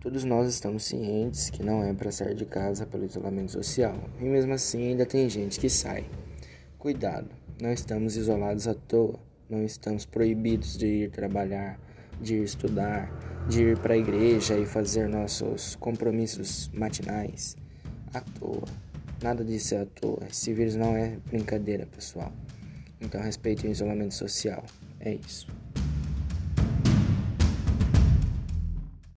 Todos nós estamos cientes que não é para sair de casa pelo isolamento social, e mesmo assim ainda tem gente que sai. Cuidado, não estamos isolados à toa, não estamos proibidos de ir trabalhar, de ir estudar, de ir para a igreja e fazer nossos compromissos matinais à toa. Nada disso é à toa. Esse vírus não é brincadeira, pessoal. Então respeitem o isolamento social. É isso.